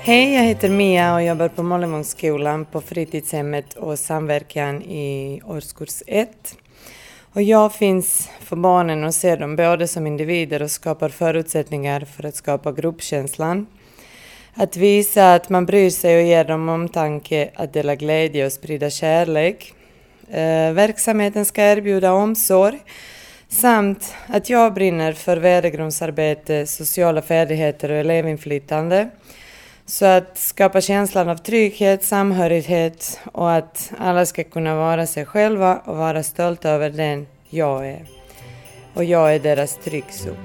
Hej, jag heter Mia och jobbar på Mollevångsskolan på fritidshemmet och samverkan i årskurs 1. Och jag finns för barnen och ser dem både som individer och skapar förutsättningar för att skapa gruppkänslan. Att visa att man bryr sig och ger dem omtanke, att dela glädje och sprida kärlek. Eh, verksamheten ska erbjuda omsorg samt att jag brinner för värdegrundsarbete, sociala färdigheter och elevinflytande. Så att skapa känslan av trygghet, samhörighet och att alla ska kunna vara sig själva och vara stolta över den jag är. Och jag är deras tryggzon.